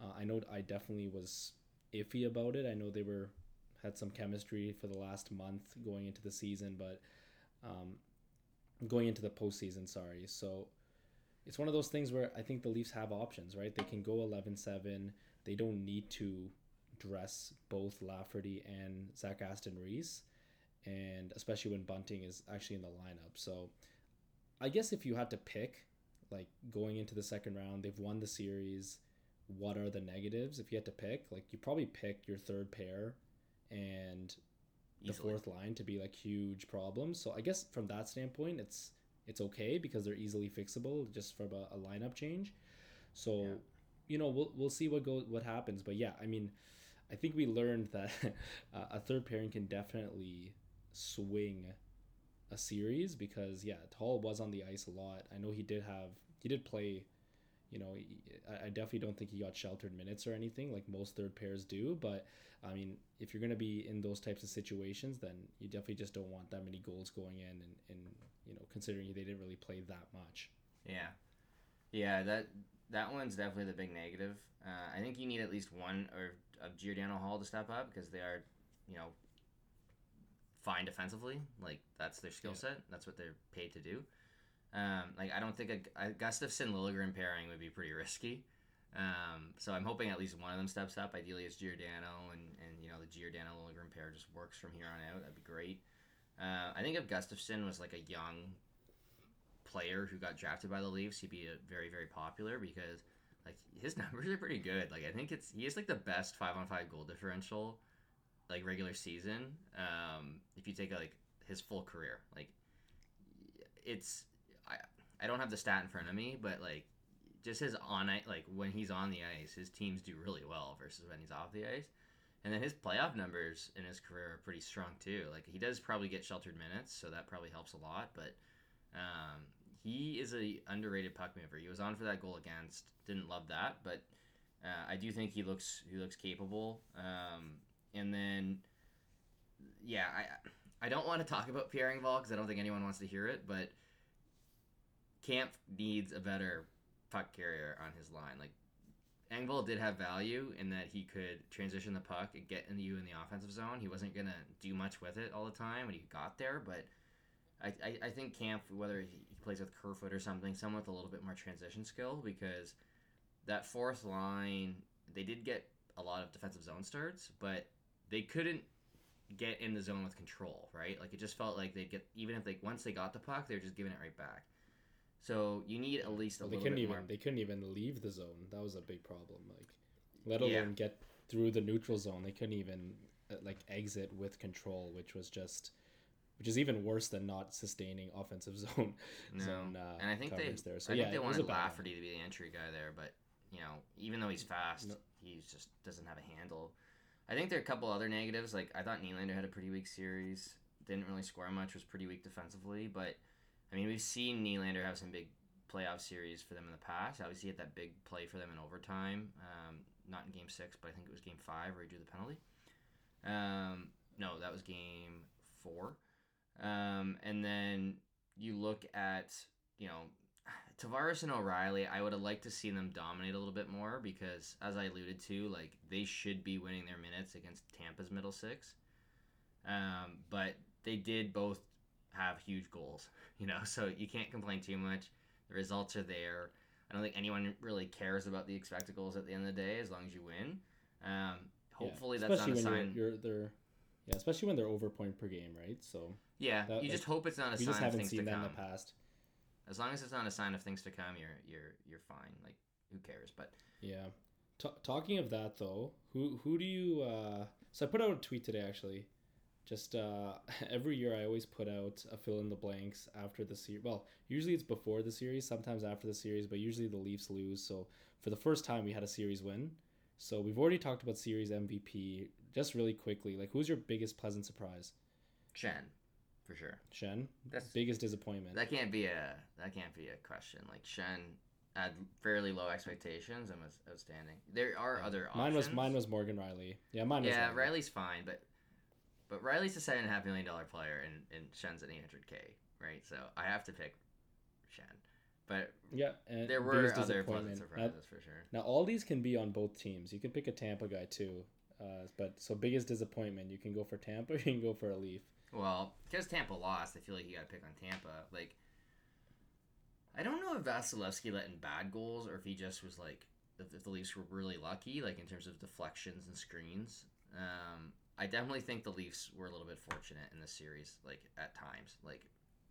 Uh, I know I definitely was iffy about it. I know they were had some chemistry for the last month going into the season, but um, going into the postseason, sorry. So it's one of those things where I think the Leafs have options, right? They can go 11-7. They don't need to dress both Lafferty and Zach Aston Reese, and especially when Bunting is actually in the lineup. So I guess if you had to pick, like going into the second round, they've won the series what are the negatives? If you had to pick like you probably pick your third pair and the fourth line to be like huge problems. So i guess from that standpoint it's it's okay because they're easily fixable just from a, a lineup change. So yeah. you know we'll, we'll see what goes what happens. But yeah i mean i think we learned that a third pairing can definitely swing a series because yeah Holl was on the ice a lot i know he did have he did play you know, I definitely don't think he got sheltered minutes or anything like most third pairs do. But I mean, if you're to be in those types of situations, then you definitely just don't want that many goals going in, and, and you know, considering they didn't really play that much. Yeah, yeah, that that one's definitely the big negative. Uh, I think you need at least one or of Giordano Holl to step up because they are, you know, fine defensively. Like that's their skill yeah. set. That's what they're paid to do. Um, like I don't think a, a Gustafsson Liljegren pairing would be pretty risky. Um, so I'm hoping at least one of them steps up. Ideally, it's Giordano, and, and you know the Giordano Liljegren pair just works from here on out. That'd be great. Uh, I think if Gustafsson was like a young player who got drafted by the Leafs, he'd be a very very popular because like his numbers are pretty good. Like I think it's he is like the best five on five goal differential like regular season. Um, if you take like his full career, like it's I don't have the stat in front of me, but like just his on like when he's on the ice, his teams do really well versus when he's off the ice. And then his playoff numbers in his career are pretty strong too. Like he does probably get sheltered minutes, so that probably helps a lot. But um, he is a underrated puck mover. He was on for that goal against. Didn't love that, but uh, I do think he looks he looks capable. Um, and then yeah, I I don't want to talk about Pierre Engvall because I don't think anyone wants to hear it, but Camp needs a better puck carrier on his line. Like Engvall did have value in that he could transition the puck and get in you in the offensive zone. He wasn't gonna do much with it all the time when he got there, but I, I, I think Camp, whether he plays with Kerfoot or something, someone with a little bit more transition skill, because that fourth line, they did get a lot of defensive zone starts, but they couldn't get in the zone with control, right? Like it just felt like they'd get even if they once they got the puck, they're just giving it right back. So you need at least a they little couldn't bit even, more. They couldn't even leave the zone. That was a big problem. Like, let alone yeah. get through the neutral zone. They couldn't even uh, like exit with control, which was just, which is even worse than not sustaining offensive zone. No, zone, uh, and I think they there. So I yeah, think they wanted Lafferty to be the entry guy there, but you know, even though he's fast, no. he just doesn't have a handle. I think there are a couple other negatives. Like I thought Nylander had a pretty weak series. Didn't really score much. Was pretty weak defensively, but I mean, we've seen Nylander have some big playoff series for them in the past. Obviously, he had that big play for them in overtime. Um, not in Game Six, but I think it was Game Five where he drew the penalty. Um, no, that was game four. Um, and then you look at, you know, Tavares and O'Reilly, I would have liked to see them dominate a little bit more because, as I alluded to, like they should be winning their minutes against Tampa's middle six. Um, but they did both have huge goals, you know, so you can't complain too much. The results are there. I don't think anyone really cares about the expected goals at the end of the day as long as you win. Um, hopefully yeah, that's not a sign. You're, you're they're yeah, especially when they're over point per game, right? So yeah, that, you just hope it's not a sign. we just haven't things seen to that come. in the past. As long as it's not a sign of things to come, you're you're you're fine. Like who cares? But Yeah. T- talking of that though, who who do you? Uh, so I put out a tweet today actually. Just uh, every year I always put out a fill in the blanks after the series. Well, usually it's before the series, sometimes after the series, but usually the Leafs lose. So for the first time, we had a series win. So we've already talked about series MVP. Just really quickly, like who's your biggest pleasant surprise? Schenn, for sure. Schenn. That's biggest disappointment. that can't be a that can't be a question. Like Schenn had fairly low expectations and was outstanding. There are other options. Mine was mine was Morgan Rielly. Yeah, mine was. yeah, Rielly. Rielly's fine, but but Rielly's a seven and a half million dollar player, and and Schenn's an eight hundred k, right? So I have to pick Schenn. But Yeah, and there were other pleasant surprises for sure. Now, now all these can be on both teams. You can pick a Tampa guy too. Uh, but so biggest disappointment, you can go for Tampa. You can go for a Leaf. Well, because Tampa lost, I feel like you got to pick on Tampa. Like, I don't know if Vasilevskiy let in bad goals or if he just was like, if, the Leafs were really lucky, like in terms of deflections and screens. Um, I definitely think the Leafs were a little bit fortunate in this series, like at times. Like,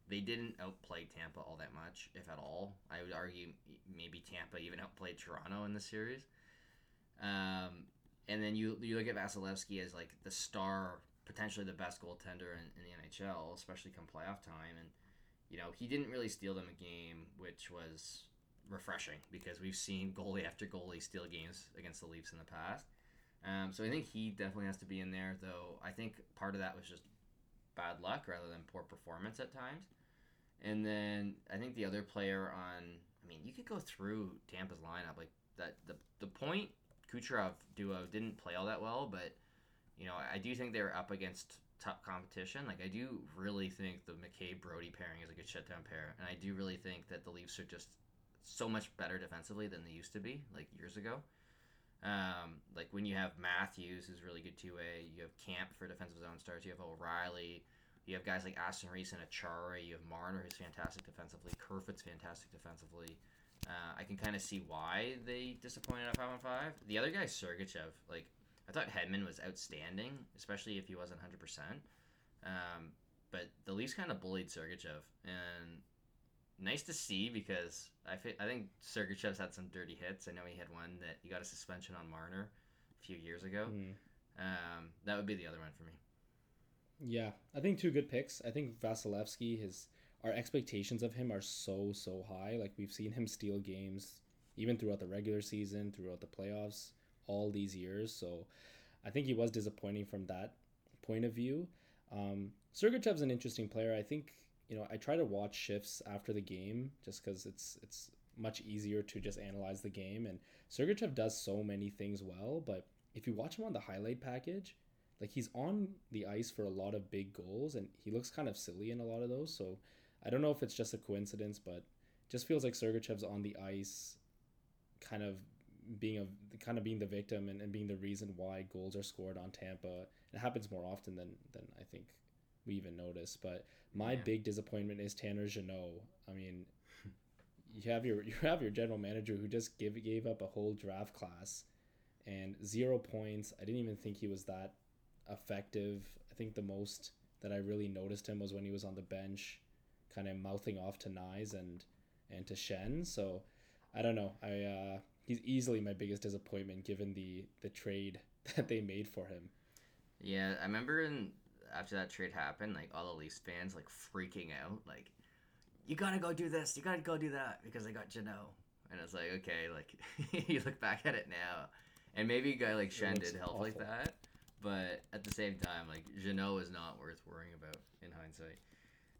they didn't outplay Tampa all that much, if at all. I would argue maybe Tampa even outplayed Toronto in the series. Um, and then you you look at Vasilevskiy as like the star, potentially the best goaltender in, in the NHL, especially come playoff time. And you know he didn't really steal them a game, which was refreshing because we've seen goalie after goalie steal games against the Leafs in the past. Um, so I think he definitely has to be in there, though. I think part of that was just bad luck rather than poor performance at times. And then I think the other player on, I mean, you could go through Tampa's lineup like that. The the Point Kucherov duo didn't play all that well, but you know I do think they were up against top competition. Like I do really think the McCabe Brodie pairing is a good shutdown pair, and I do really think that the Leafs are just so much better defensively than they used to be like years ago. Um, like when you have Matthews, who's really good two way, you have Camp for defensive zone starts, you have O'Reilly, you have guys like Aston Reese and Acciari, you have Marner, who's fantastic defensively, Kerfoot's fantastic defensively. Uh, I can kind of see why they disappointed at five on five. The other guy, Sergachev, like I thought Hedman was outstanding, especially if he wasn't hundred percent. Um, but the Leafs kind of bullied Sergachev, and nice to see because I fi- I think Sergachev's had some dirty hits. I know he had one that he got a suspension on Marner a few years ago. Mm. Um, that would be the other one for me. Yeah, I think two good picks. I think Vasilevskiy, his our expectations of him are so so high. Like we've seen him steal games even throughout the regular season, throughout the playoffs, all these years. So I think he was disappointing from that point of view. Um, Sergachev's an interesting player. I think you know I try to watch shifts after the game just because it's it's much easier to just analyze the game. And Sergachev does so many things well, but if you watch him on the highlight package, like he's on the ice for a lot of big goals and he looks kind of silly in a lot of those. So I don't know if it's just a coincidence, but just feels like Sergachev's on the ice kind of being a kind of being the victim and, and being the reason why goals are scored on Tampa. It happens more often than than I think we even notice. But my Yeah. big disappointment is Tanner Jeannot. I mean, you have your you have your general manager who just give gave up a whole draft class and zero points. I didn't even think he was that effective. I think the most that I really noticed him was when he was on the bench, kind of mouthing off to Knies and and to Schenn. So I don't know. I uh, he's easily my biggest disappointment given the the trade that they made for him. Yeah, I remember in after that trade happened, like all the Leafs fans like freaking out, like you gotta go do this, you gotta go do that because I got Jeannot, and it's like okay, like you look back at it now, and maybe a guy like Schenn did help like that, but at the same time, like Jeannot is not worth worrying about in hindsight.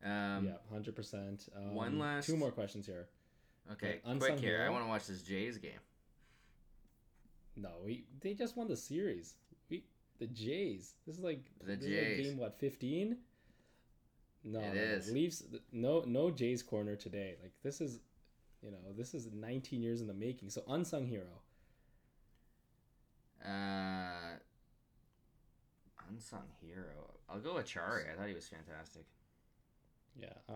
Um, yeah, hundred percent. Um, one last- two more questions here. Okay, quick here. I want to watch this Jays game. No, we they just won the series. We The Jays. This is like The is like game what fifteen? No, It no, no. Leafs. No, no Jays corner today. Like this is, you know, this is 19 years in the making. So unsung hero. Uh, unsung hero. I'll go with Chari. I thought he was fantastic. Yeah, I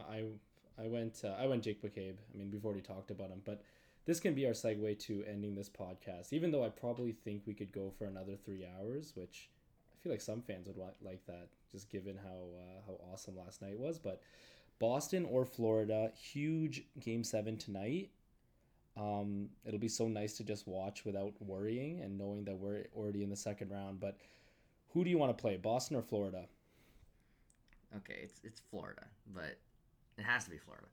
I I went uh, I went Jake McCabe. I mean, we've already talked about him, but this can be our segue to ending this podcast. Even though I probably think we could go for another three hours, which I feel like some fans would want like that, just given how uh, how awesome last night was. But Boston or Florida, huge Game Seven tonight. Um, it'll be so nice to just watch without worrying and knowing that we're already in the second round. But who do you want to play, Boston or Florida? Okay, it's it's Florida, but it has to be Florida.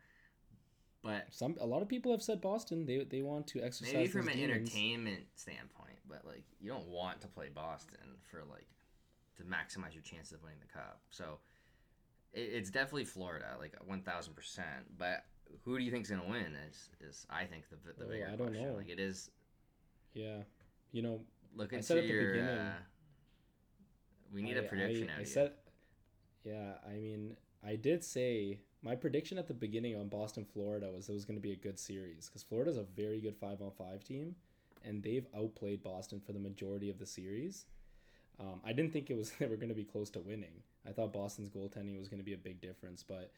But Some a lot of people have said Boston. They they want to exercise maybe from an demons. entertainment standpoint, but like you don't want to play Boston for like to maximize your chances of winning the cup. So it, it's definitely Florida, like one thousand percent. But who do you think's gonna win? Is is I think the the Oh, bigger I don't question. know. Like it is. Yeah, you know, Look I into said at the your. beginning- Uh, we need a I- prediction I, out I said, yeah, I mean, I did say my prediction at the beginning on Boston, Florida was it was going to be a good series because Florida's a very good five on five team, and they've outplayed Boston for the majority of the series. Um, I didn't think it was they were going to be close to winning. I thought Boston's goaltending was going to be a big difference, but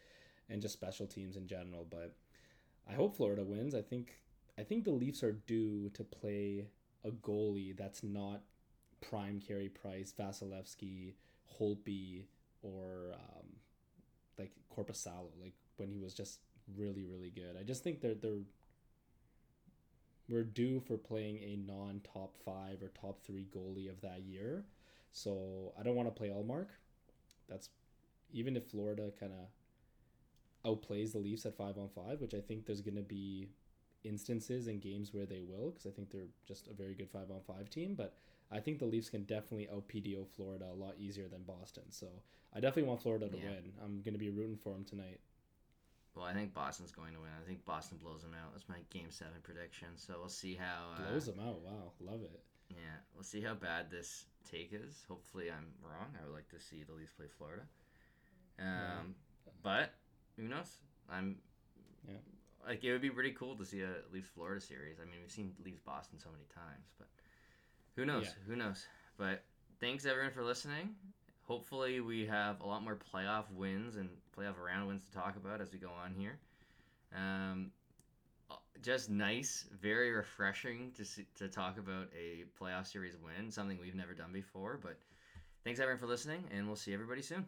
and just special teams in general. But I hope Florida wins. I think I think the Leafs are due to play a goalie that's not prime Carey Price, Vasilevskiy, Holtby, or um, like Korpisalo, like when he was just really really good. I just think they're they're we're due for playing a non top five or top three goalie of that year. So I don't want to play Ullmark. That's even if Florida kind of outplays the Leafs at five on five, which I think there's going to be instances in games where they will, because I think they're just a very good five on five team. But I think the Leafs can definitely out PDO Florida a lot easier than Boston. So I definitely want Florida to Yeah. win. I'm going to be rooting for them tonight. Well, I think Boston's going to win. I think Boston blows them out. That's my Game Seven prediction. So we'll see how. Uh, Blows them out. Wow, love it. Yeah, we'll see how bad this take is. Hopefully, I'm wrong. I would like to see the Leafs play Florida. Um, but who knows? I'm. Yeah. Like it would be pretty cool to see a Leafs Florida series. I mean, we've seen Leafs Boston so many times, but who knows? Yeah. Who knows? But thanks everyone for listening. Hopefully, we have a lot more playoff wins and playoff round wins to talk about as we go on here. Um, just nice, very refreshing to see, to talk about a playoff series win, something we've never done before. But thanks everyone for listening, and we'll see everybody soon.